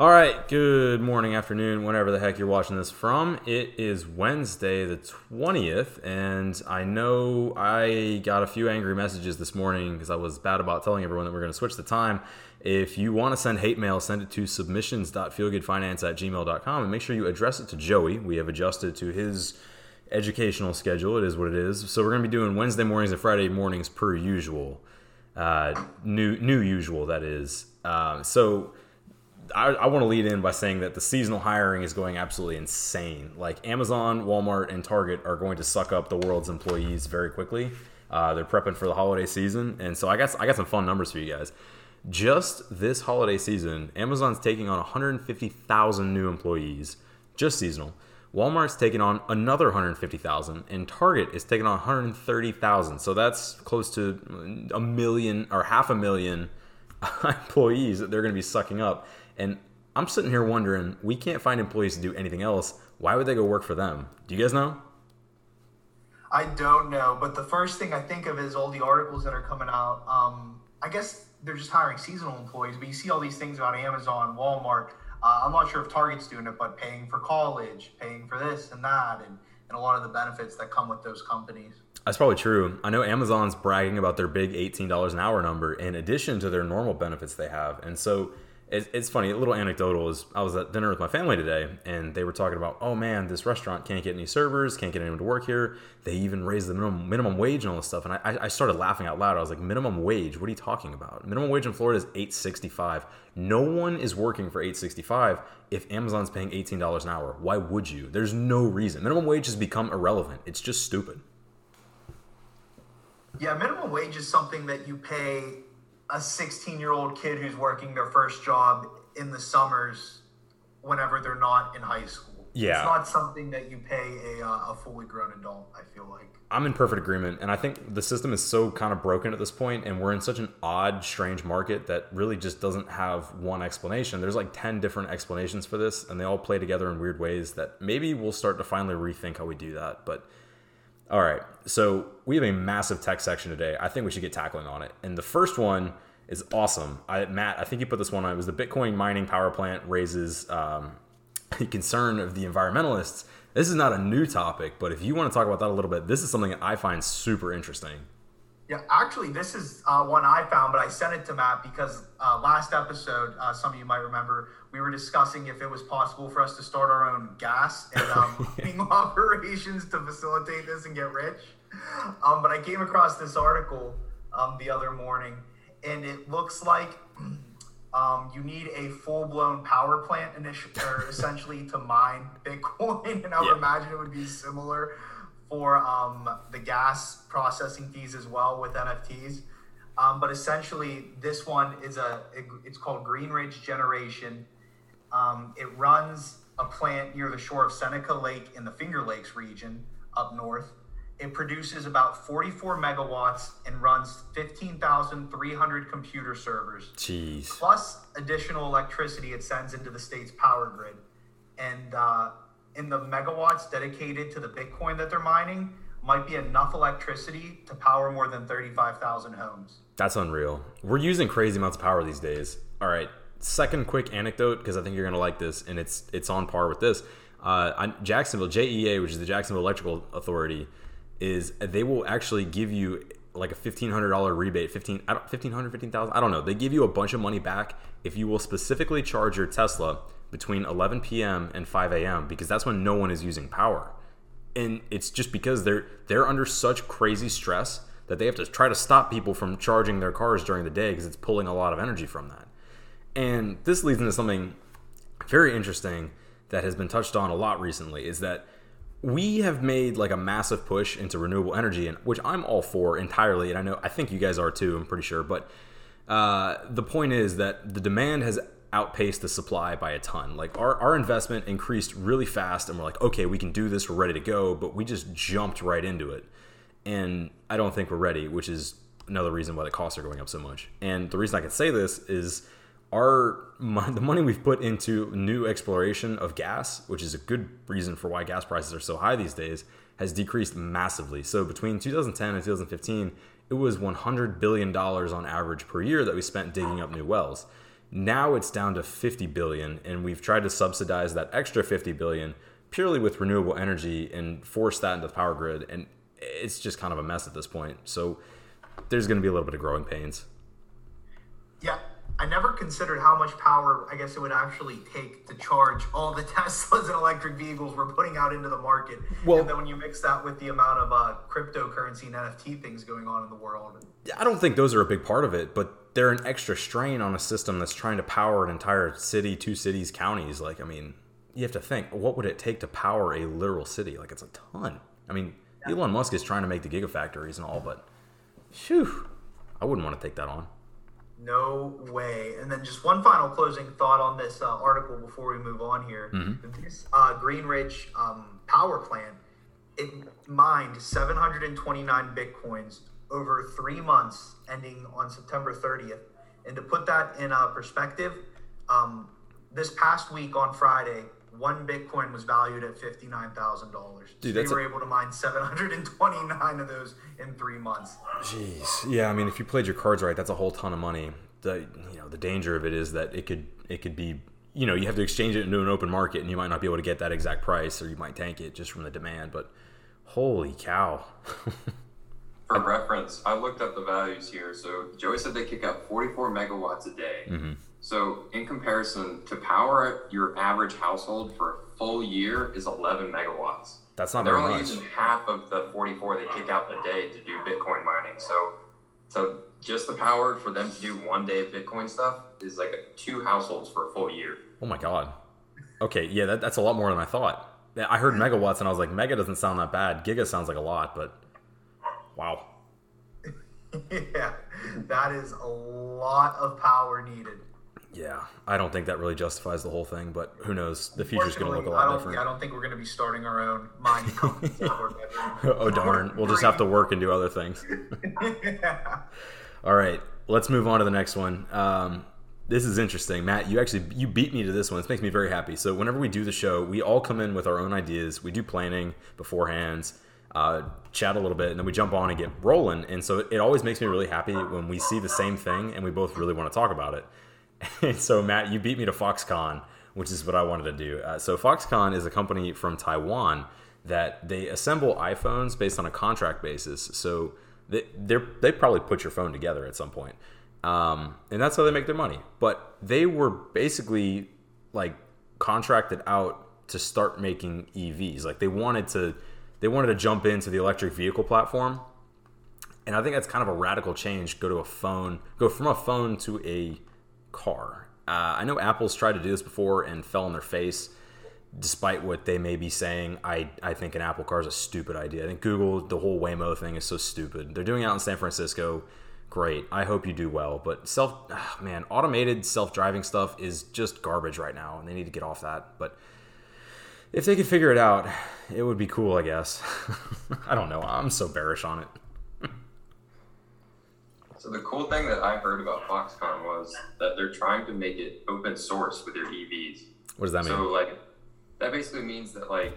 All right, good morning, afternoon, whenever the heck you're watching this from. It is Wednesday, the 20th, and I know I got a few angry messages this morning because I was bad about telling everyone that we're going to switch the time. If you want to send hate mail, send it to submissions.feelgoodfinance at gmail.com and make sure you address it to Joey. We have adjusted to his educational schedule. It is what it is. So we're going to be doing Wednesday mornings and Friday mornings per usual. Uh, new, new usual, that is. Uh, so I, I want to lead in by saying that the seasonal hiring is going absolutely insane. Like Amazon, Walmart, and Target are going to suck up the world's employees very quickly. Uh, they're prepping for the holiday season, and so I guess I got some fun numbers for you guys. Just this holiday season, Amazon's taking on 150,000 new employees, just seasonal. Walmart's taking on another 150,000, and Target is taking on 130,000. So that's close to a million or half a million employees that they're going to be sucking up. And I'm sitting here wondering, we can't find employees to do anything else. Why would they go work for them? Do you guys know? I don't know, but the first thing I think of is all the articles that are coming out. Um, I guess they're just hiring seasonal employees, but you see all these things about Amazon, Walmart. Uh, I'm not sure if Target's doing it, but paying for college, paying for this and that, and, and a lot of the benefits that come with those companies. That's probably true. I know Amazon's bragging about their big $18 an hour number in addition to their normal benefits they have. And so it's, it's funny. A little anecdotal is I was at dinner with my family today, and they were talking about, oh man, this restaurant can't get any servers, can't get anyone to work here. They even raised the minimum minimum wage and all this stuff, and I, I started laughing out loud. I was like, minimum wage? What are you talking about? Minimum wage in Florida is eight sixty five. No one is working for eight sixty five if Amazon's paying eighteen dollars an hour. Why would you? There's no reason. Minimum wage has become irrelevant. It's just stupid. Yeah, minimum wage is something that you pay a 16 year old kid who's working their first job in the summers whenever they're not in high school. Yeah. It's not something that you pay a, uh, a fully grown adult, I feel like. I'm in perfect agreement. And I think the system is so kind of broken at this point, and we're in such an odd, strange market that really just doesn't have one explanation. There's like 10 different explanations for this, and they all play together in weird ways that maybe we'll start to finally rethink how we do that. But all right. So we have a massive tech section today. I think we should get tackling on it. And the first one is awesome. I, Matt, I think you put this one on. It was the Bitcoin mining power plant raises um, concern of the environmentalists. This is not a new topic, but if you want to talk about that a little bit, this is something that I find super interesting. Yeah, actually, this is uh, one I found, but I sent it to Matt because uh, last episode, uh, some of you might remember, we were discussing if it was possible for us to start our own gas and um, operations to facilitate this and get rich. Um, but I came across this article um, the other morning, and it looks like um, you need a full blown power plant essentially to mine Bitcoin, and I would yeah. imagine it would be similar for um, the gas processing fees as well with NFTs. Um, but essentially, this one is a it, it's called Greenidge Generation. Um, it runs a plant near the shore of Seneca Lake in the Finger Lakes region up north. It produces about 44 megawatts and runs 15,300 computer servers. Jeez. Plus additional electricity it sends into the state's power grid. And uh, in the megawatts dedicated to the Bitcoin that they're mining might be enough electricity to power more than 35,000 homes. That's unreal. We're using crazy amounts of power these days. All right. Second quick anecdote because I think you're going to like this and it's it's on par with this. Uh, Jacksonville JEA, which is the Jacksonville Electrical Authority, is they will actually give you like a fifteen hundred dollar rebate, fifteen I I don't know. They give you a bunch of money back if you will specifically charge your Tesla between 11 p.m. and 5 a.m. because that's when no one is using power. And it's just because they're they're under such crazy stress that they have to try to stop people from charging their cars during the day because it's pulling a lot of energy from that. And this leads into something very interesting that has been touched on a lot recently is that we have made like a massive push into renewable energy and which I'm all for entirely and I know I think you guys are too I'm pretty sure but uh, the point is that the demand has outpaced the supply by a ton. Like our, our investment increased really fast and we're like, okay, we can do this, we're ready to go, but we just jumped right into it. And I don't think we're ready, which is another reason why the costs are going up so much. And the reason I can say this is our the money we've put into new exploration of gas, which is a good reason for why gas prices are so high these days, has decreased massively. So between 2010 and 2015, it was 100 billion dollars on average per year that we spent digging up new wells Now it's down to 50 billion, and we've tried to subsidize that extra 50 billion purely with renewable energy and force that into the power grid. And it's just kind of a mess at this point. So there's going to be a little bit of growing pains. Yeah, I never considered how much power I guess it would actually take to charge all the Teslas and electric vehicles we're putting out into the market. Well, and then when you mix that with the amount of uh, cryptocurrency and NFT things going on in the world. I don't think those are a big part of it, but they're an extra strain on a system that's trying to power an entire city, two cities, counties. Like, I mean, you have to think, what would it take to power a literal city? Like, it's a ton. I mean, yeah. Elon Musk is trying to make the gigafactories and all, but Phew. I wouldn't want to take that on. No way. And then just one final closing thought on this uh, article before we move on here. Mm-hmm. This uh, Greenidge um, power plant, it mined 729 bitcoins over three months, ending on September 30th. And to put that in uh, perspective, um, this past week on Friday, one Bitcoin was valued at fifty nine thousand dollars. So they were a- able to mine seven hundred and twenty nine of those in three months. Jeez, yeah. I mean, if you played your cards right, that's a whole ton of money. The you know the danger of it is that it could it could be you know you have to exchange it into an open market and you might not be able to get that exact price or you might tank it just from the demand. But holy cow. For reference, I looked up the values here. So Joey said they kick out 44 megawatts a day. Mm-hmm. So, in comparison, to power your average household for a full year is 11 megawatts. That's not They're very only much. using half of the 44 they kick out a day to do Bitcoin mining. So, so just the power for them to do one day of Bitcoin stuff is like two households for a full year. Oh my god. Okay, yeah, that, that's a lot more than I thought. I heard megawatts and I was like, mega doesn't sound that bad. Giga sounds like a lot, but wow. yeah, that is a lot of power needed. Yeah, I don't think that really justifies the whole thing, but who knows? The future's going to look a lot I different. I don't think we're going to be starting our own mining company. oh darn! We'll just have to work and do other things. yeah. All right, let's move on to the next one. Um, this is interesting, Matt. You actually you beat me to this one. This makes me very happy. So whenever we do the show, we all come in with our own ideas. We do planning beforehand, uh, chat a little bit, and then we jump on and get rolling. And so it always makes me really happy when we see the same thing and we both really want to talk about it. And so, Matt, you beat me to Foxconn, which is what I wanted to do. Uh, so, Foxconn is a company from Taiwan that they assemble iPhones based on a contract basis. So, they they probably put your phone together at some point. Um, and that's how they make their money. But they were basically like contracted out to start making EVs. Like they wanted to they wanted to jump into the electric vehicle platform. And I think that's kind of a radical change. Go to a phone, go from a phone to a car. Uh, I know Apple's tried to do this before and fell on their face, despite what they may be saying. I, I think an Apple car is a stupid idea. I think Google, the whole Waymo thing is so stupid. They're doing it out in San Francisco. Great. I hope you do well. But self, oh man, automated self driving stuff is just garbage right now, and they need to get off that. But if they could figure it out, it would be cool, I guess. I don't know. I'm so bearish on it. So the cool thing that I heard about Foxconn was that they're trying to make it open source with their EVs. What does that mean? So like that basically means that like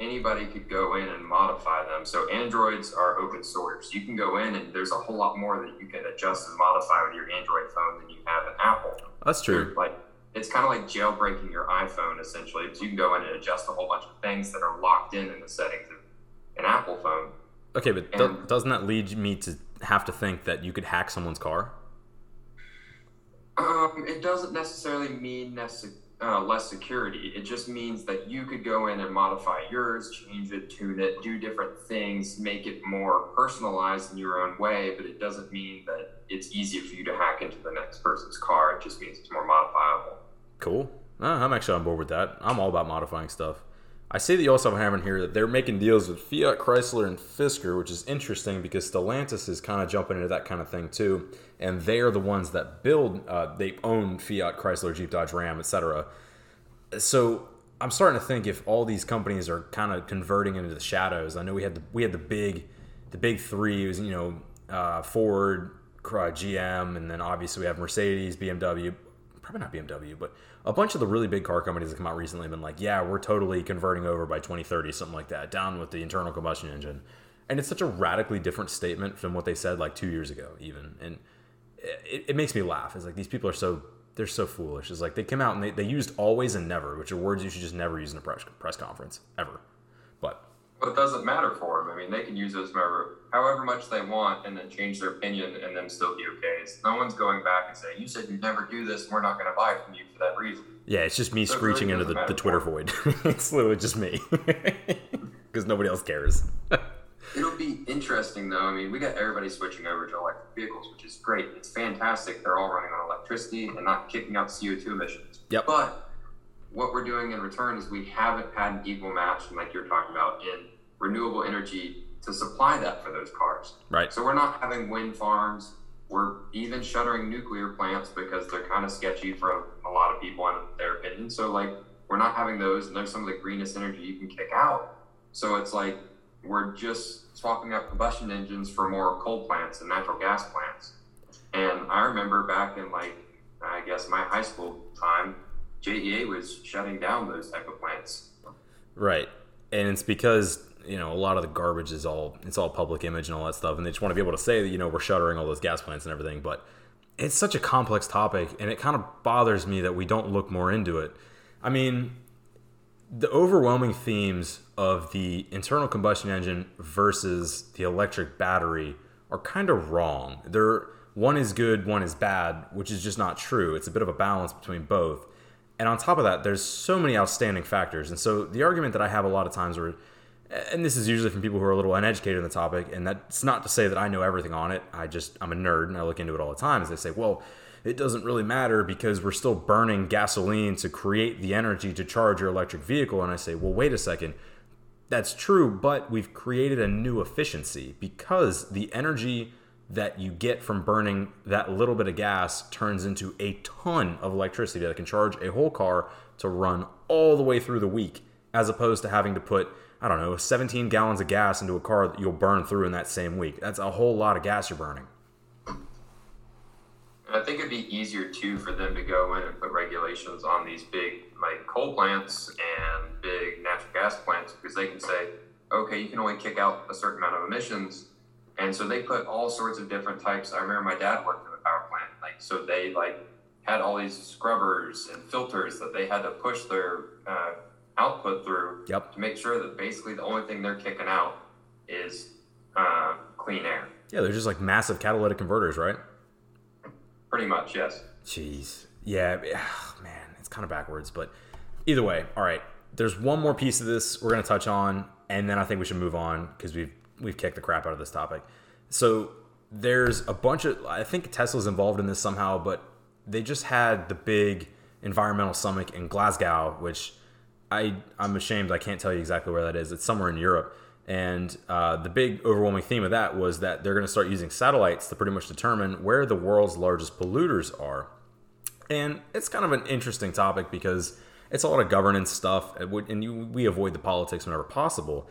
anybody could go in and modify them. So Androids are open source. You can go in and there's a whole lot more that you can adjust and modify with your Android phone than you have an Apple. That's true. Like it's kind of like jailbreaking your iPhone essentially, because you can go in and adjust a whole bunch of things that are locked in in the settings of an Apple phone. Okay, but and, doesn't that lead me to have to think that you could hack someone's car? Um, it doesn't necessarily mean necess- uh, less security. It just means that you could go in and modify yours, change it, tune it, do different things, make it more personalized in your own way. But it doesn't mean that it's easier for you to hack into the next person's car. It just means it's more modifiable. Cool. Uh, I'm actually on board with that. I'm all about modifying stuff. I see that you also have in here that they're making deals with Fiat, Chrysler, and Fisker, which is interesting because Stellantis is kind of jumping into that kind of thing too, and they are the ones that build. Uh, they own Fiat, Chrysler, Jeep, Dodge, Ram, etc. So I'm starting to think if all these companies are kind of converting into the shadows. I know we had the we had the big, the big three. Was you know uh, Ford, GM, and then obviously we have Mercedes, BMW, probably not BMW, but a bunch of the really big car companies that come out recently have been like, yeah, we're totally converting over by 2030, something like that, down with the internal combustion engine. And it's such a radically different statement from what they said like two years ago, even. And it, it makes me laugh. It's like these people are so they're so foolish. It's like they came out and they, they used always and never, which are words you should just never use in a press press conference ever. But But it doesn't matter for them. I mean, they can use those however, however much they want and then change their opinion and then still be okay. It's, no one's going back and saying, you said you'd never do this, and we're not going to buy from you for that reason. yeah, it's just me So it really screeching into the, the Twitter void. it's literally just me because nobody else cares. It'll be interesting though. I mean, we got everybody switching over to electric vehicles, which is great. It's fantastic. They're all running on electricity and not kicking out CO2 emissions. Yep. But what we're doing in return is we haven't had an equal match, like you're talking about, in renewable energy to supply that for those cars. right. So we're not having wind farms. We're even shuttering nuclear plants because they're kind of sketchy from a lot of people in their opinion. So like we're not having those, and there's some of the greenest energy you can kick out. So it's like we're just swapping out combustion engines for more coal plants and natural gas plants. And I remember back in like I guess my high school time, JEA was shutting down those type of plants. Right. And it's because, you know, a lot of the garbage is all it's all public image and all that stuff and they just want to be able to say that, you know, we're shuttering all those gas plants and everything, but it's such a complex topic and it kind of bothers me that we don't look more into it. I mean, the overwhelming themes of the internal combustion engine versus the electric battery are kind of wrong. They're one is good, one is bad, which is just not true. It's a bit of a balance between both. And on top of that, there's so many outstanding factors. And so the argument that I have a lot of times where and this is usually from people who are a little uneducated in the topic, and that's not to say that I know everything on it. I just I'm a nerd and I look into it all the time. As they say, well, it doesn't really matter because we're still burning gasoline to create the energy to charge your electric vehicle. And I say, well, wait a second. That's true, but we've created a new efficiency because the energy that you get from burning that little bit of gas turns into a ton of electricity that can charge a whole car to run all the way through the week, as opposed to having to put, I don't know, 17 gallons of gas into a car that you'll burn through in that same week. That's a whole lot of gas you're burning. And I think it'd be easier too for them to go in and put regulations on these big like coal plants and big natural gas plants because they can say, okay, you can only kick out a certain amount of emissions. And so they put all sorts of different types. I remember my dad worked in a power plant, like so they like had all these scrubbers and filters that they had to push their uh, output through Yep. to make sure that basically the only thing they're kicking out is uh, clean air. Yeah, they're just like massive catalytic converters, right? Pretty much, yes. Jeez. Yeah, ah, man, it's kind of backwards, but either way, all right. There's one more piece of this we're going to touch on, and then I think we should move on because we've we've kicked the crap out of this topic. So there's a bunch of I think Tesla's involved in this somehow, but they just had the big environmental summit in Glasgow, which I I'm ashamed I can't tell you exactly where that is. It's somewhere in Europe. And uh, the big overwhelming theme of that was that they're going to start using satellites to pretty much determine where the world's largest polluters are. And it's kind of an interesting topic because it's a lot of governance stuff, and we- avoid the politics whenever possible.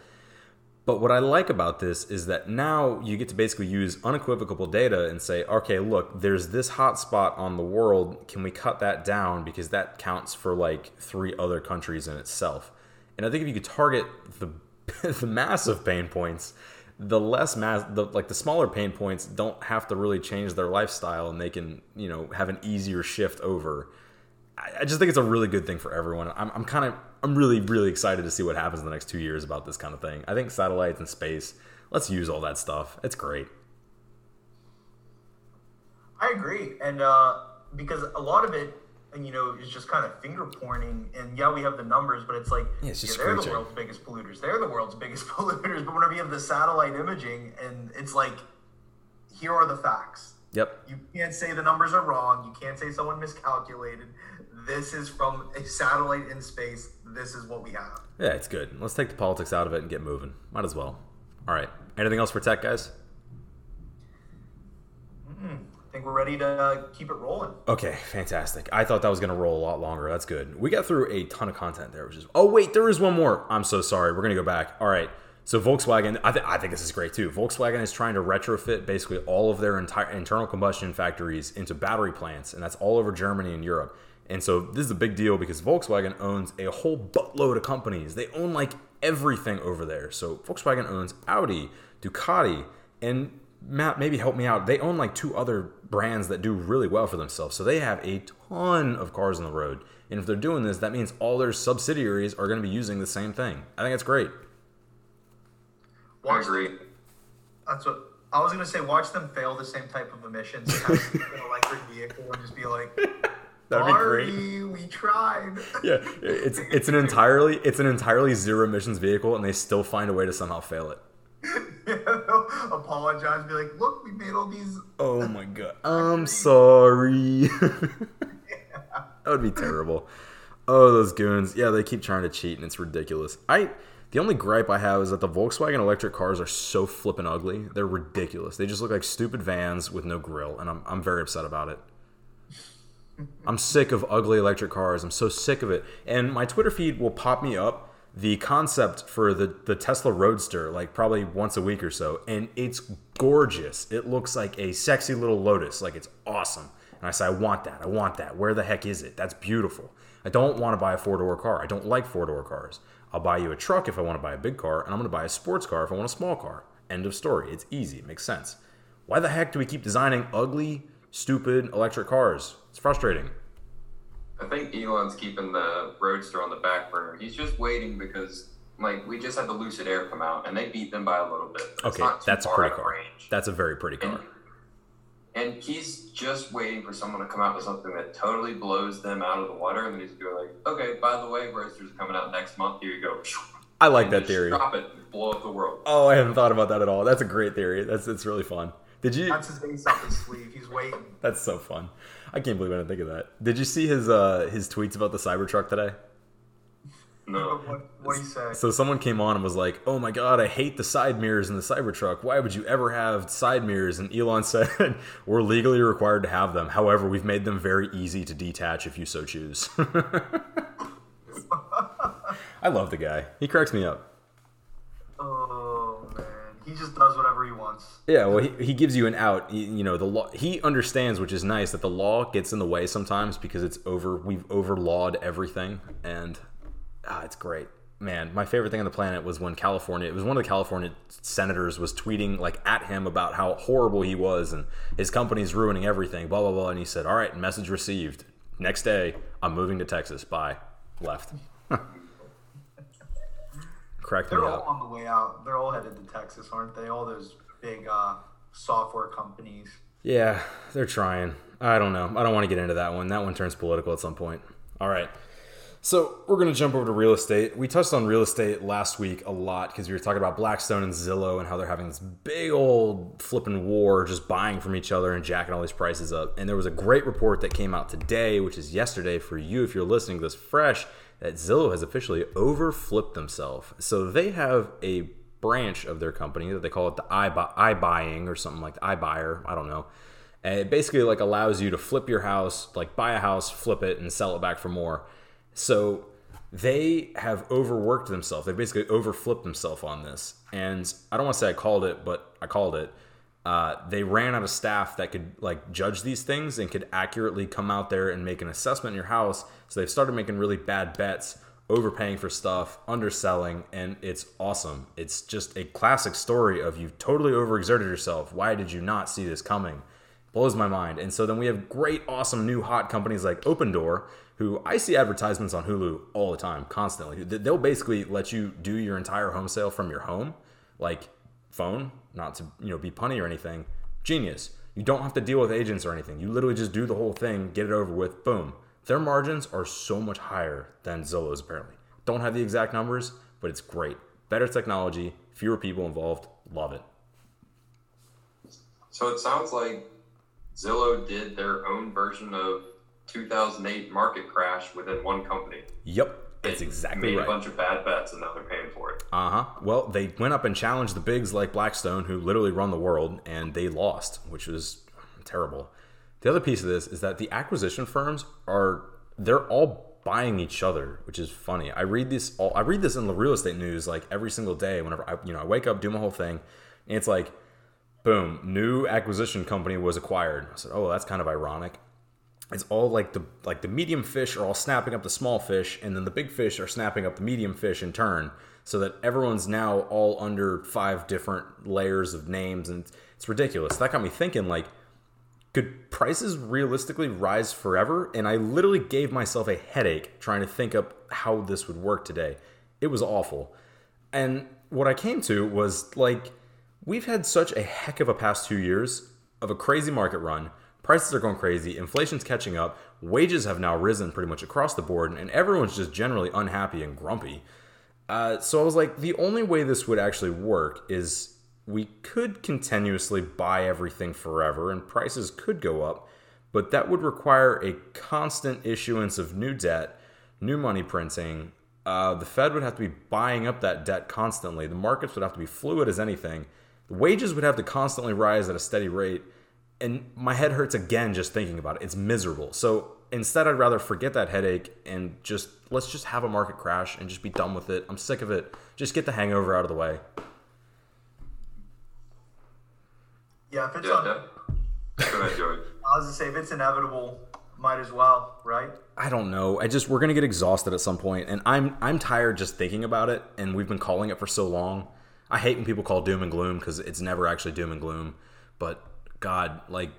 But what I like about this is that now you get to basically use unequivocal data and say, okay, look, there's this hot spot on the world. Can we cut that down because that counts for like three other countries in itself? And I think if you could target the the massive pain points, the less mass, the like the smaller pain points don't have to really change their lifestyle, and they can you know have an easier shift over. I, I just think it's a really good thing for everyone. I'm, I'm kind of I'm really really excited to see what happens in the next two years about this kind of thing. I think satellites and space. Let's use all that stuff. It's great. I agree, and uh, because a lot of it, and you know, is just kind of finger pointing. And yeah, we have the numbers, but it's like Yeah, it's just they're the world's biggest polluters. They're the world's biggest polluters. But whenever you have the satellite imaging, and it's like, here are the facts. Yep. You can't say the numbers are wrong. You can't say someone miscalculated. This is from a satellite in space. This is what we have. Yeah, it's good. Let's take the politics out of it and get moving. Might as well. All right. Anything else for tech, guys? I think we're ready to uh, keep it rolling. Okay, fantastic. I thought that was going to roll a lot longer. That's good. We got through a ton of content there, which is. Oh wait, there is one more. I'm so sorry. We're going to go back. All right. So Volkswagen, I, th- I think this is great too. Volkswagen is trying to retrofit basically all of their entire internal combustion factories into battery plants, and that's all over Germany and Europe. And so this is a big deal because Volkswagen owns a whole buttload of companies. They own like everything over there. So Volkswagen owns Audi, Ducati, and Matt, maybe help me out. They own like two other brands that do really well for themselves. So they have a ton of cars on the road. And if they're doing this, that means all their subsidiaries are going to be using the same thing. I think that's great. I agree. That's what I was gonna say. Watch them fail the same type of emissions an electric vehicle and just be like, That'd be great. "Sorry, we tried." Yeah, it's it's an entirely it's an entirely zero emissions vehicle, and they still find a way to somehow fail it. They'll apologize, be like, "Look, we made all these." Oh my god. I'm sorry. that would be terrible. Oh, those goons. Yeah, they keep trying to cheat and it's ridiculous. I the only gripe I have is that the Volkswagen electric cars are so flippin' ugly. They're ridiculous. They just look like stupid vans with no grill, and I'm I'm very upset about it. I'm sick of ugly electric cars. I'm so sick of it. And my Twitter feed will pop me up the concept for the, the Tesla Roadster like probably once a week or so. And it's gorgeous. It looks like a sexy little Lotus. Like it's awesome. And I say, I want that. I want that. Where the heck is it? That's beautiful. I don't want to buy a four door car. I don't like four door cars. I'll buy you a truck if I want to buy a big car, and I'm going to buy a sports car if I want a small car. End of story. It's easy. It makes sense. Why the heck do we keep designing ugly, stupid electric cars? It's frustrating. I think Elon's keeping the Roadster on the back burner. He's just waiting because, like, we just had the Lucid Air come out, and they beat them by a little bit. Okay, that's a pretty car. range. That's a very pretty car. and he's just waiting for someone to come out with something that totally blows them out of the water, and then he's going like, "Okay, by the way, Roadster's coming out next month. Here you go." I like And that theory. Drop it, and blow up the world. Oh, I haven't thought about that at all. That's a great theory. That's it's really fun. Did you? That's his ace up his sleeve. He's waiting. That's so fun. I can't believe I didn't think of that. Did you see his uh his tweets about the Cybertruck today? No. What what he say? So someone came on and was like, "Oh my god, I hate the side mirrors in the Cybertruck. Why would you ever have side mirrors?" And Elon said, "We're legally required to have them. However, we've made them very easy to detach if you so choose." I love the guy. He cracks me up. Oh man, he just does whatever he wants. Yeah, well, he, he gives you an out. You, you know, the law. He understands, which is nice, that the law gets in the way sometimes because it's over. We've overlawed everything, and ah, it's great. Man, my favorite thing on the planet was when California. It was one of the California senators was tweeting like at him about how horrible he was and his company's ruining everything. Blah blah blah. And he said, "All right, message received. Next day, I'm moving to Texas. Bye." Left. Me They're all up. on the way out. They're all headed to Texas, aren't they? All those big uh, software companies. Yeah, they're trying. I don't know. I don't want to get into that one. That one turns political at some point. All right. So we're going to jump over to real estate. We touched on real estate last week a lot because we were talking about Blackstone and Zillow and how they're having this big old flipping war just buying from each other and jacking all these prices up. And there was a great report that came out today, which is yesterday for you if you're listening to this fresh, that Zillow has officially overflipped themselves. So they have a branch of their company that they call it the iBuy, iBuying or something like the iBuyer. I don't know. And it basically like allows you to flip your house, like buy a house, flip it, and sell it back for more. So they have overworked themselves. They basically overflipped themselves on this. And I don't want to say I called it, but I called it. Uh, they ran out of staff that could like judge these things and could accurately come out there and make an assessment in your house. So they've started making really bad bets, overpaying for stuff, underselling, and it's awesome. It's just a classic story of you totally overexerted yourself. Why did you not see this coming? blows my mind. And so then we have great, awesome new hot companies like Open Door, who I see advertisements on Hulu all the time, constantly. They'll basically let you do your entire home sale from your home, like phone, not to you know be punny or anything. Genius. You don't have to deal with agents or anything. You literally just do the whole thing, get it over with, boom. Their margins are so much higher than Zillow's apparently. Don't have the exact numbers, but it's great. Better technology, fewer people involved. Love it. So it sounds like Zillow did their own version of 2008 market crash within one company. Yep, that's They exactly made right. a bunch of bad bets and now they're paying for it. Uh huh. Well, they went up and challenged the bigs like Blackstone, who literally run the world, and they lost, which was terrible. The other piece of this is that the acquisition firms are they're all buying each other, which is funny. I read this all I read this in the real estate news like every single day. Whenever I you know I wake up, do my whole thing, and it's like, boom, new acquisition company was acquired. I said, oh, that's kind of ironic. It's all like the like the medium fish are all snapping up the small fish, and then the big fish are snapping up the medium fish in turn, so that everyone's now all under five different layers of names, and it's ridiculous. That got me thinking, like, could prices realistically rise forever? And I literally gave myself a headache trying to think up how this would work today. It was awful. And what I came to was like, we've had such a heck of a past two years of a crazy market run. Prices are going crazy, inflation's catching up, wages have now risen pretty much across the board, and everyone's just generally unhappy and grumpy. Uh, so I was like, the only way this would actually work is we could continuously buy everything forever and prices could go up, but that would require a constant issuance of new debt, new money printing. Uh, the Fed would have to be buying up that debt constantly. The markets would have to be fluid as anything. The wages would have to constantly rise at a steady rate. And my head hurts again just thinking about it. It's miserable. So instead, I'd rather forget that headache and just let's just have a market crash and just be done with it. I'm sick of it. Just get the hangover out of the way. Yeah, if it's Yeah, un- Deb. Go ahead, Joey. I was gonna say if it's inevitable, might as well, right? I don't know. I just we're gonna get exhausted at some point, and I'm I'm tired just thinking about it. And we've been calling it for so long. I hate when people call doom and gloom because it's never actually doom and gloom. But God, like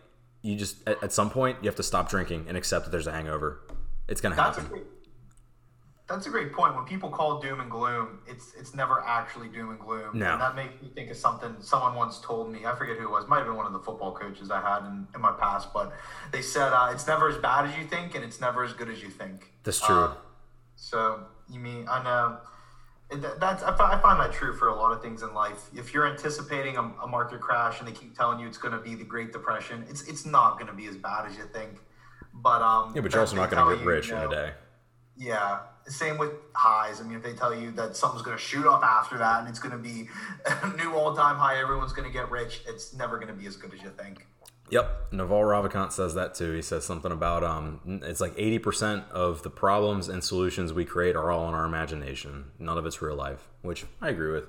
you just at, at some point you have to stop drinking and accept that there's a hangover. It's gonna That's a happen. great. That's a great point. When people call doom and gloom, it's it's never actually doom and gloom. No. And that makes me think of something someone once told me. I forget who it was. Might have been one of the football coaches I had in, in my past, but they said uh, it's never as bad as you think, and it's never as good as you think. That's true. Uh, so you mean I know. That's I find that true for a lot of things in life. If you're anticipating a, a market crash and they keep telling you it's going to be the Great Depression, it's it's not going to be as bad as you think. But um, yeah, but you're also not gonna get you, rich you in a day. yeah. Same with highs. I mean, if they tell you that something's going to shoot up after that and it's going to be a new all time high, everyone's going to get rich, it's never going to be as good as you think. Yep, Naval Ravikant says that too. He says something about um, it's like eighty percent of the problems and solutions we create are all in our imagination. None of it's real life, which I agree with.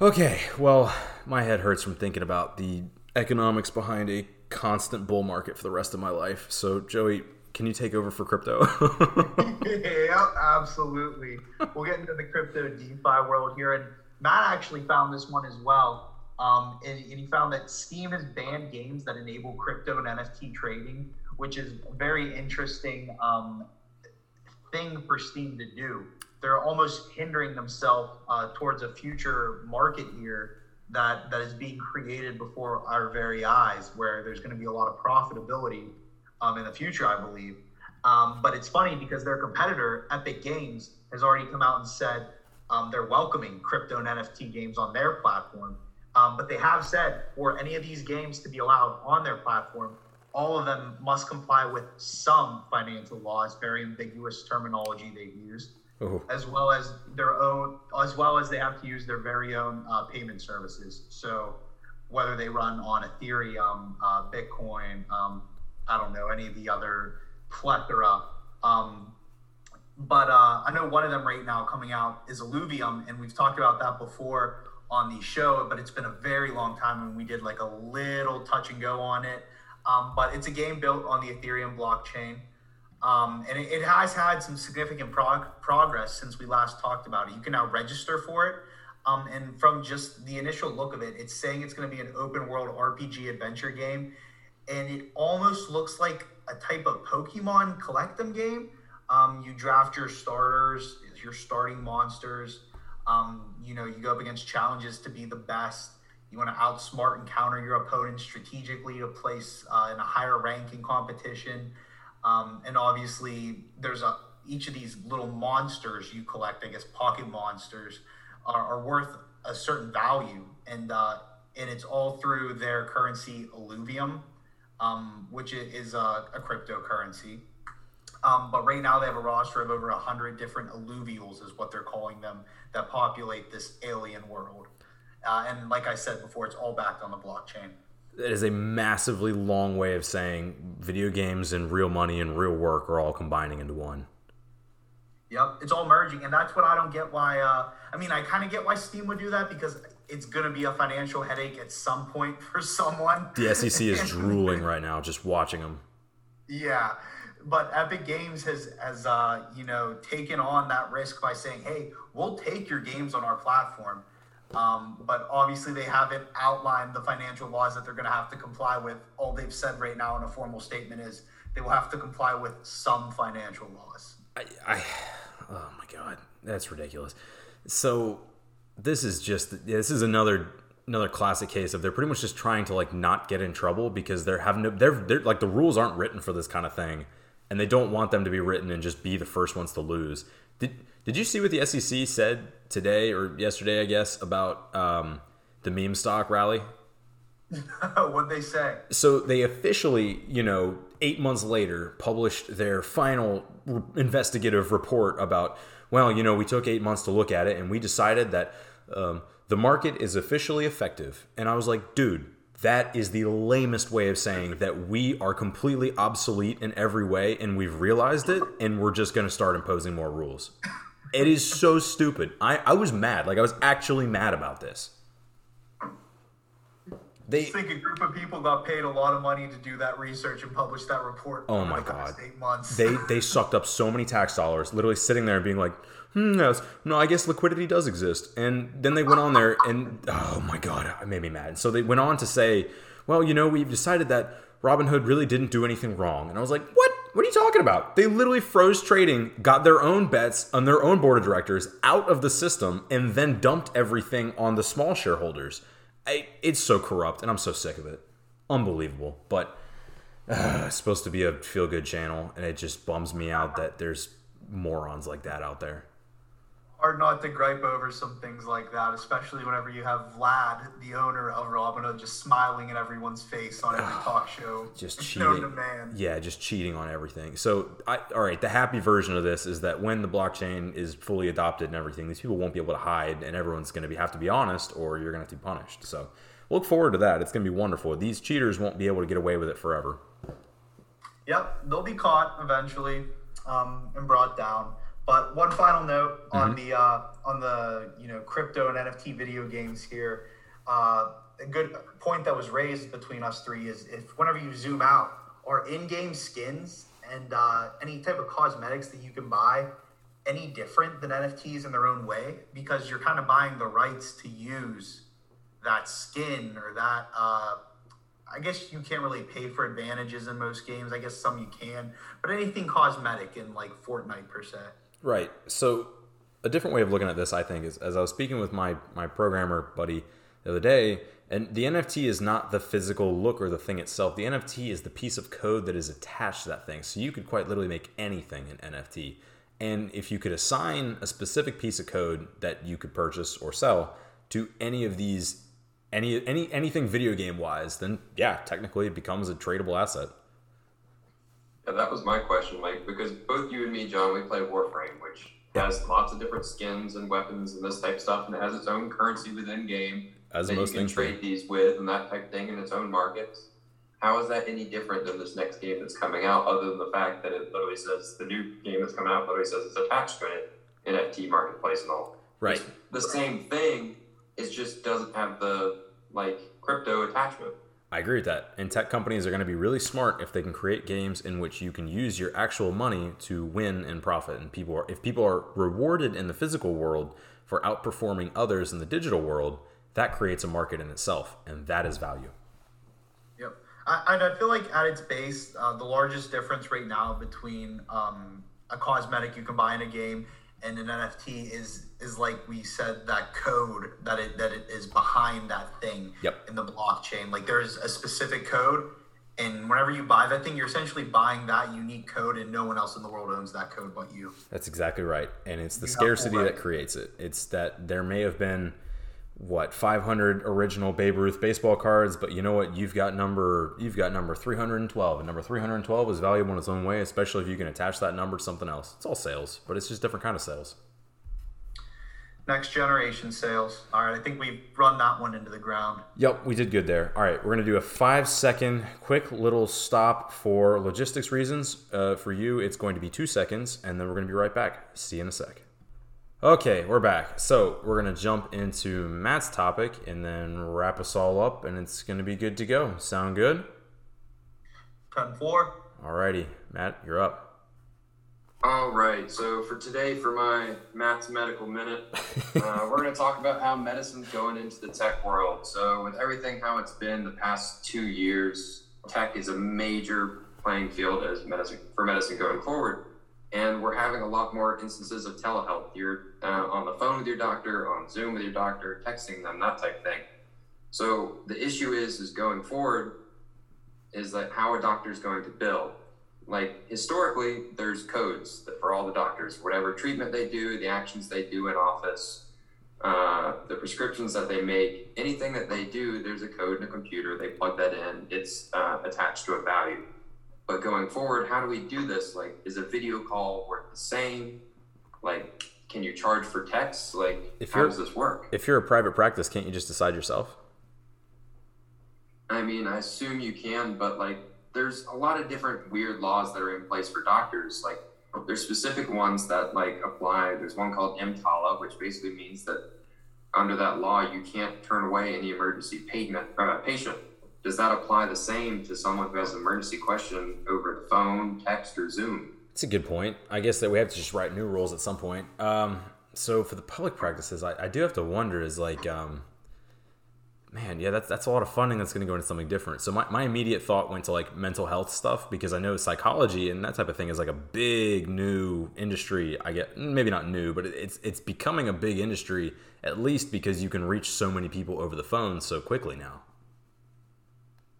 Okay, well, my head hurts from thinking about the economics behind a constant bull market for the rest of my life. So, Joey, can you take over for crypto? yeah, absolutely. We'll get into the crypto DeFi world here. And Matt actually found this one as well. Um, and, and he found that Steam has banned games that enable crypto and NFT trading, which is a very interesting um, thing for Steam to do. They're almost hindering themselves uh, towards a future market here that, that is being created before our very eyes, where there's going to be a lot of profitability um, in the future, I believe. Um, but it's funny because their competitor, Epic Games, has already come out and said um, they're welcoming crypto and NFT games on their platform. Um, but they have said for any of these games to be allowed on their platform, all of them must comply with some financial laws, very ambiguous terminology they've used, oh, as well as their own, as well as they have to use their very own uh, payment services. So whether they run on Ethereum, uh, Bitcoin, um, I don't know any of the other plethora. Um, but uh, I know one of them right now coming out is Illuvium, and we've talked about that before on the show. But it's been a very long time, and we did like a little touch and go on it. Um, but it's a game built on the Ethereum blockchain, um, and it, it has had some significant prog- progress since we last talked about it. You can now register for it. Um, and from just the initial look of it, it's saying it's going to be an open world RPG adventure game and it almost looks like a type of Pokemon collect them game. Um, you draft your starters, your starting monsters. Um, you know, you go up against challenges to be the best. You want to outsmart and counter your opponent strategically to place uh, in a higher ranking competition. Um, and obviously, there's a each of these little monsters you collect. I guess pocket monsters are, are worth a certain value, and uh, and it's all through their currency Illuvium um, which is a, a cryptocurrency. Um, but right now they have a roster of over 100 different Illuvials, is what they're calling them, that populate this alien world. Uh, and like I said before, it's all backed on the blockchain. That is a massively long way of saying video games and real money and real work are all combining into one. Yep, it's all merging, and that's what I don't get. Why? Uh, I mean, I kind of get why Steam would do that because it's going to be a financial headache at some point for someone. The SEC is drooling right now just watching them. Yeah, but Epic Games has has uh, you know taken on that risk by saying, "Hey, we'll take your games on our platform." Um, but obviously, they haven't outlined the financial laws that they're going to have to comply with. All they've said right now in a formal statement is they will have to comply with some financial laws. I, I oh my god, that's ridiculous. So this is just this is another another classic case of they're pretty much just trying to like not get in trouble because they're having no they're, they're like the rules aren't written for this kind of thing and they don't want them to be written and just be the first ones to lose. Did did you see what the SEC said today or yesterday, I guess, about um, the meme stock rally? What'd they say? So they officially, you know, eight months later, published their final re- investigative report about, well, you know, we took eight months to look at it and we decided that um, the market is officially effective. And I was like, dude, that is the lamest way of saying that we are completely obsolete in every way and we've realized it and we're just going to start imposing more rules. It is so stupid. I, I was mad. Like, I was actually mad about this. They, I think a group of people got paid a lot of money to do that research and publish that report. Oh my the God. Eight months. they they sucked up so many tax dollars, literally sitting there and being like, hmm, no, I guess liquidity does exist. And then they went on there and oh my god, it made me mad. So they went on to say, well, you know, we've decided that Robinhood really didn't do anything wrong. And I was like, what? What are you talking about? They literally froze trading, got their own bets on their own board of directors out of the system, and then dumped everything on the small shareholders. I, it's so corrupt, and I'm so sick of it. Unbelievable. But uh, it's supposed to be a feel good channel, and it just bums me out that there's morons like that out there. Hard not to gripe over some things like that, especially whenever you have Vlad, the owner of Robinhood, just smiling in everyone's face on every talk show. Just cheating. Yeah, just cheating on everything. So, I, all right, the happy version of this is that when the blockchain is fully adopted and everything, these people won't be able to hide, and everyone's going to be have to be honest, or you're going to have to be punished. So, look forward to that. It's going to be wonderful. These cheaters won't be able to get away with it forever. Yep, they'll be caught eventually um, and brought down. But one final note on the uh, on the you know crypto and NFT video games here. Uh, a good point that was raised between us three is if whenever you zoom out, are in-game skins and uh, any type of cosmetics that you can buy any different than NFTs in their own way? Because you're kind of buying the rights to use that skin or that. Uh, I guess you can't really pay for advantages in most games. I guess some you can, but anything cosmetic in like Fortnite per se. Right. So a different way of looking at this, I think, is as I was speaking with my my programmer buddy the other day, and the NFT is not the physical look or the thing itself. The NFT is the piece of code that is attached to that thing. So you could quite literally make anything an NFT. And if you could assign a specific piece of code that you could purchase or sell to any of these any any anything video game wise, then yeah, technically it becomes a tradable asset. Yeah, that was my question, Mike, because both you and me, John, we play Warframe, which has lots of different skins and weapons and this type of stuff, and it has its own currency within game As that most you can trade these with and that type of thing in its own markets. How is that any different than this next game that's coming out, other than the fact that it literally says the new game that's coming out literally says it's attached to an NFT marketplace and all. Right. It's the same thing. It just doesn't have the like crypto attachment. I agree with that. And tech companies are going to be really smart if they can create games in which you can use your actual money to win and profit. And people are, if people are rewarded in the physical world for outperforming others in the digital world, that creates a market in itself, and that is value. Yep. I, and I feel like at its base, uh, the largest difference right now between um, a cosmetic you can buy in a game and an NFT is is like we said that code that it that it is behind that thing Yep. in the blockchain. Like there's a specific code, and whenever you buy that thing, you're essentially buying that unique code, and no one else in the world owns that code but you. That's exactly right. And it's the You scarcity that creates it. It's that there may have been what 500 original Babe Ruth baseball cards, but you know what? You've got number you've got number 312, and number 312 is valuable in its own way, especially if you can attach that number to something else. It's all sales, but it's just different kind of sales. Next generation sales. All right, I think we've run that one into the ground. Yep, we did good there. All right, we're gonna do a five second quick little stop for logistics reasons. Uh, for you, it's going to be two seconds, and then we're gonna be right back. See you in a sec. Okay, we're back. So we're gonna jump into Matt's topic and then wrap us all up, and it's gonna be good to go. Sound good? Ten four. Alrighty, Matt, you're up. All right. So for today, for my Matt's Medical Minute, uh, we're going to talk about how medicine's going into the tech world. So with everything how it's been the past two years, tech is a major playing field as medicine for medicine going forward. And we're having a lot more instances of telehealth. You're uh, on the phone with your doctor, on Zoom with your doctor, texting them, that type thing. So the issue is, is going forward, is that how a doctor is going to bill like historically there's codes for all the doctors whatever treatment they do the actions they do in office uh, the prescriptions that they make anything that they do there's a code in a computer they plug that in it's uh, attached to a value but going forward how do we do this like is a video call work the same like can you charge for text like If how does this work If you're a private practice, can't you just decide yourself? I mean, I assume you can, but like, there's a lot of different weird laws that are in place for doctors. Like, there's specific ones that like apply. There's one called EMTALA, which basically means that under that law, you can't turn away any emergency payment, uh, patient. Does that apply the same to someone who has an emergency question over the phone, text, or Zoom? It's a good point. I guess that we have to just write new rules at some point. Um, so for the public practices, I, I do have to wonder is like, um, man, yeah, that's that's a lot of funding that's going to go into something different. So my, my immediate thought went to like mental health stuff because I know psychology and that type of thing is like a big new industry. I get maybe not new, but it's it's becoming a big industry at least because you can reach so many people over the phone so quickly now.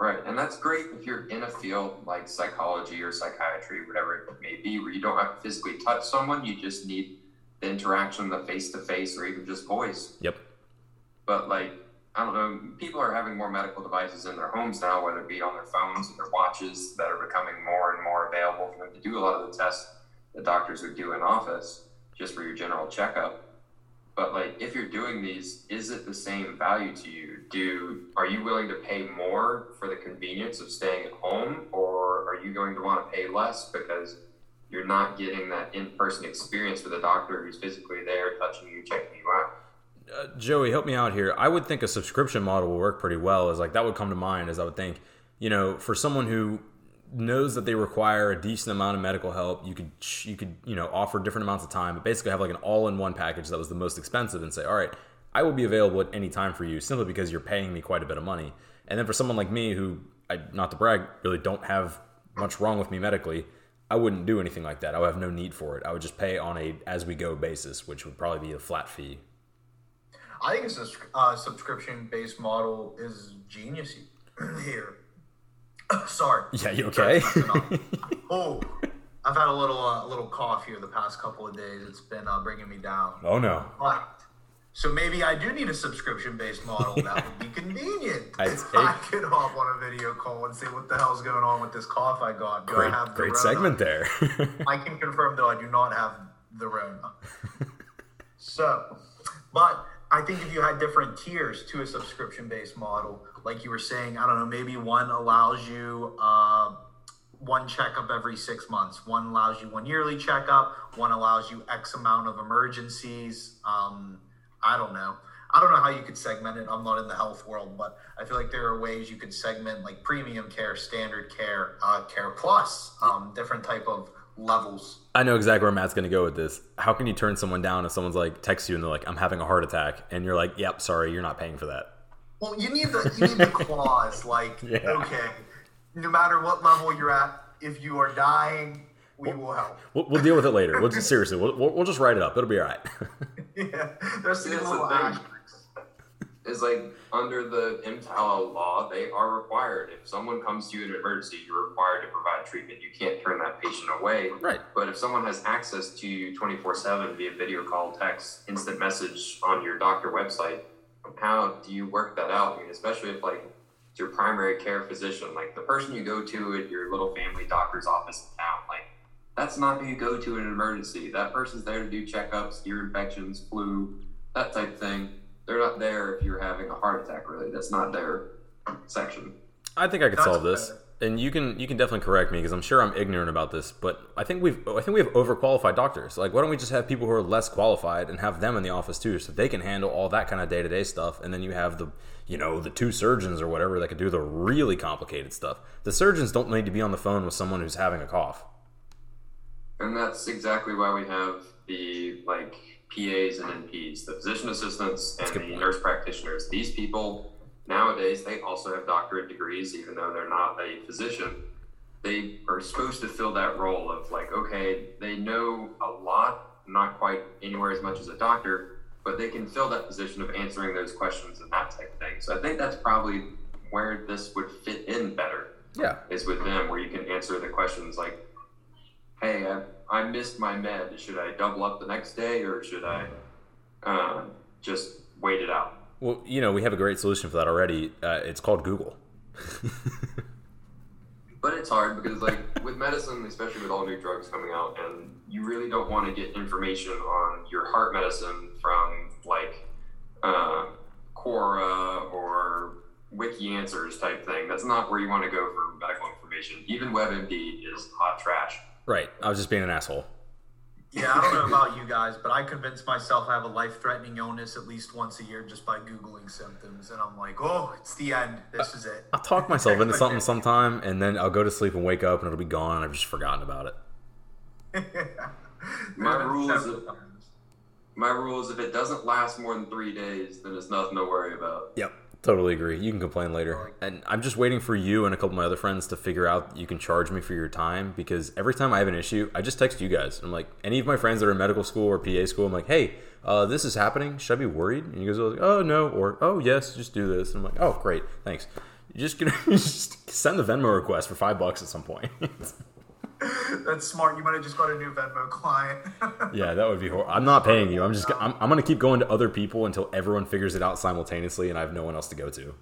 Right, and that's great if you're in a field like psychology or psychiatry, whatever it may be, where you don't have to physically touch someone, you just need the interaction, the face to face, or even just voice. Yep. But like, I don't know, people are having more medical devices in their homes now, whether it be on their phones and their watches, that are becoming more and more available for them to do a lot of the tests that doctors would do in office just for your general checkup. But like, if you're doing these, is it the same value to you? Do are you willing to pay more for the convenience of staying at home, or are you going to want to pay less because you're not getting that in-person experience with a doctor who's physically there, touching you, checking you out? Uh, Joey, help me out here. I would think a subscription model will work pretty well. Is like that would come to mind. As I would think, you know, for someone who knows that they require a decent amount of medical help, you could you could you know offer different amounts of time, but basically have like an all-in-one package that was the most expensive, and say, all right, I will be available at any time for you, simply because you're paying me quite a bit of money. And then for someone like me, who I not to brag, really don't have much wrong with me medically. I wouldn't do anything like that. I would have no need for it. I would just pay on a as we go basis, which would probably be a flat fee. I think a uh, subscription based model is genius here. Sorry. Yeah, you okay? oh, I've had a little uh, a little cough here the past couple of days. It's been uh, bringing me down. oh no. But so maybe I do need a subscription based model. That would be convenient. If say- I could hop on a video call and see what the hell's going on with this cough I got. Do I Great, have great the segment there. I can confirm though I do not have the Rona. so, but I think if you had different tiers to a subscription based model, like you were saying, I don't know, maybe one allows you uh, one checkup every six months, one allows you one yearly checkup, one allows you X amount of emergencies. Um, I don't know. I don't know how you could segment it. I'm not in the health world, but I feel like there are ways you could segment like premium care, standard care, uh, care plus, um, different type of levels. I know exactly where Matt's going to go with this. How can you turn someone down if someone's like texts you and they're like, "I'm having a heart attack," and you're like, "Yep, sorry, you're not paying for that." Well, you need the you need the clause like Yeah. okay, no matter what level you're at, if you are dying, we will help. We'll, we'll deal with it later. We'll just seriously, we'll, we'll, we'll just write it up. It'll be all right. yeah, there's See, these that's little the thing. asterisks. Is like under the EMTALA law, they are required. If someone comes to you in an emergency, you're required to provide treatment. You can't turn that patient away. right. But if someone has access to you 24 7 via video call, text, instant message on your doctor website, how do you work that out? I mean, especially if like it's your primary care physician, like the person you go to at your little family doctor's office in town, like that's not who you go to in an emergency. That person's there to do checkups, ear infections, flu, that type of thing. They're not there if you're having a heart attack, really. That's not their section. I think I could solve this. and you can you can definitely correct me because I'm sure I'm ignorant about this, but I think we've I think we have overqualified doctors. Like, why don't we just have people who are less qualified and have them in the office too, so they can handle all that kind of day to day stuff, and then you have the you know the two surgeons or whatever that can do the really complicated stuff. The surgeons don't need to be on the phone with someone who's having a cough. And that's exactly why we have the like PAs and NPs, the physician assistants and the nurse practitioners. These people nowadays they also have doctorate degrees, even though they're not a physician. They are supposed to fill that role of like, okay, they know a lot, not quite anywhere as much as a doctor, but they can fill that position of answering those questions and that type of thing. So I think that's probably where this would fit in better. Yeah. Is with them where you can answer the questions like, hey, I, I missed my med. Should I double up the next day or should I uh, just wait it out? Well, you know, we have a great solution for that already. Uh, it's called Google. but it's hard because, like, with medicine, especially with all new drugs coming out, and you really don't want to get information on your heart medicine from like uh, Quora or Wiki Answers type thing. That's not where you want to go for medical information. Even WebMD is hot trash. Right. I was just being an asshole. Yeah, I don't know about you guys, but I convince myself I have a life-threatening illness at least once a year just by googling symptoms, and I'm like, oh, it's the end. This is it. I'll talk myself into something sometime, and then I'll go to sleep and wake up, and it'll be gone, and I've just forgotten about it. my rule is if, my rule is if it doesn't last more than three days, then it's nothing to worry about. Yep. Totally agree. You can complain later. And I'm just waiting for you and a couple of my other friends to figure out you can charge me for your time because every time I have an issue, I just text you guys. I'm like, any of my friends that are in medical school or PA school, I'm like, hey, uh, this is happening. Should I be worried? And you guys are like, oh, no. Or, oh, yes, just do this. And I'm like, oh, great. Thanks. You're just, gonna, send the Venmo request for five bucks at some point. That's smart. You might have just got a new Venmo client. yeah, that would be horrible. I'm not paying you. I'm just I'm, I'm going to keep going to other people until everyone figures it out simultaneously and I have no one else to go to.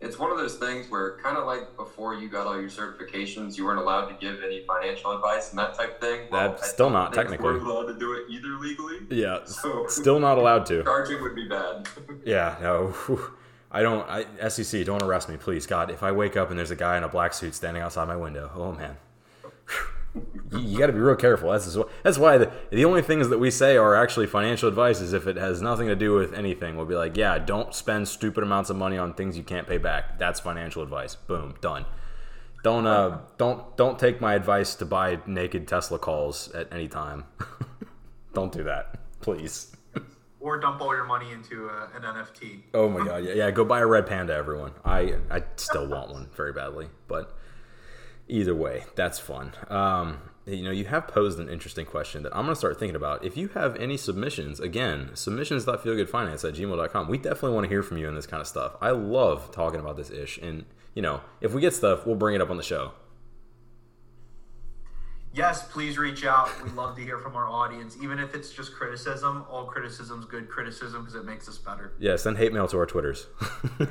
It's one of those things where kind of like before you got all your certifications, you weren't allowed to give any financial advice and that type of thing. Well, That's still not technically weren't allowed to do it either legally. Yeah, so still not allowed to. Charging would be bad. yeah, no. I don't. I, SEC, don't arrest me, please. God, if I wake up and there's a guy in a black suit standing outside my window, oh man you got to be real careful. That's that's why the, the only things that we say are actually financial advice is if it has nothing to do with anything. We'll be like, yeah, don't spend stupid amounts of money on things you can't pay back. That's financial advice. Boom, done. Don't uh, don't don't take my advice to buy naked Tesla calls at any time. don't do that, please. Or dump all your money into uh, an NFT. Oh my god, yeah, yeah. Go buy a red panda, everyone. I I still want one very badly, but either way, that's fun. Um, you know, you have posed an interesting question that I'm going to start thinking about. If you have any submissions, again, submissions.feelgoodfinance at gmail.com. We definitely want to hear from you on this kind of stuff. I love talking about this ish. And, you know, if we get stuff, we'll bring it up on the show yes, please reach out. We'd love to hear from our audience, even if it's just criticism. All criticism's good criticism because it makes us better. Yeah, send hate mail to our Twitters. yeah,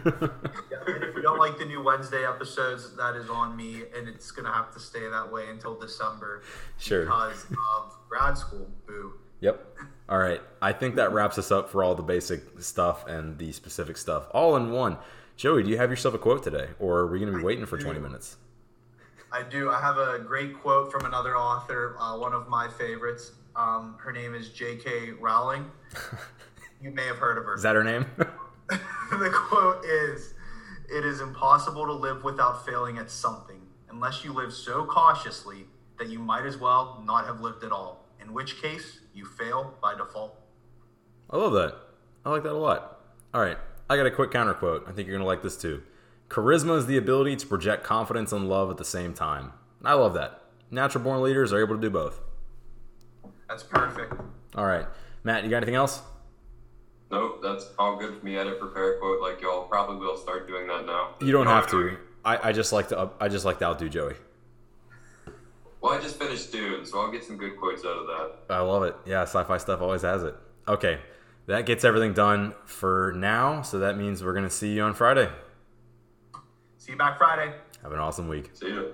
if you don't like the new Wednesday episodes, that is on me, and it's gonna have to stay that way until December. Sure. Because of grad school. Boo. Yep. All right. I think that wraps us up for all the basic stuff and the specific stuff, all in one. Joey, do you have yourself a quote today, or are we going to be waiting for 20 minutes? I do. I have a great quote from another author, uh, one of my favorites. Um, her name is J.K. Rowling. you may have heard of her. Is that her name? the quote is It is impossible to live without failing at something, unless you live so cautiously that you might as well not have lived at all, in which case you fail by default. I love that. I like that a lot. All right. I got a quick counter quote. I think you're going to like this too. Charisma is the ability to project confidence and love at the same time. I love that. Natural born leaders are able to do both. That's perfect. All right. Matt, you got anything else? Nope, that's all good for me. I didn't prepare a quote like y'all. Probably will start doing that now. You don't have to. I, I just like to I just like to outdo Joey. Well, I just finished Dune, so I'll get some good quotes out of that. I love it. Yeah, sci-fi stuff always has it. Okay, that gets everything done for now. So that means we're gonna see you on Friday. See you back Friday. Have an awesome week. See you.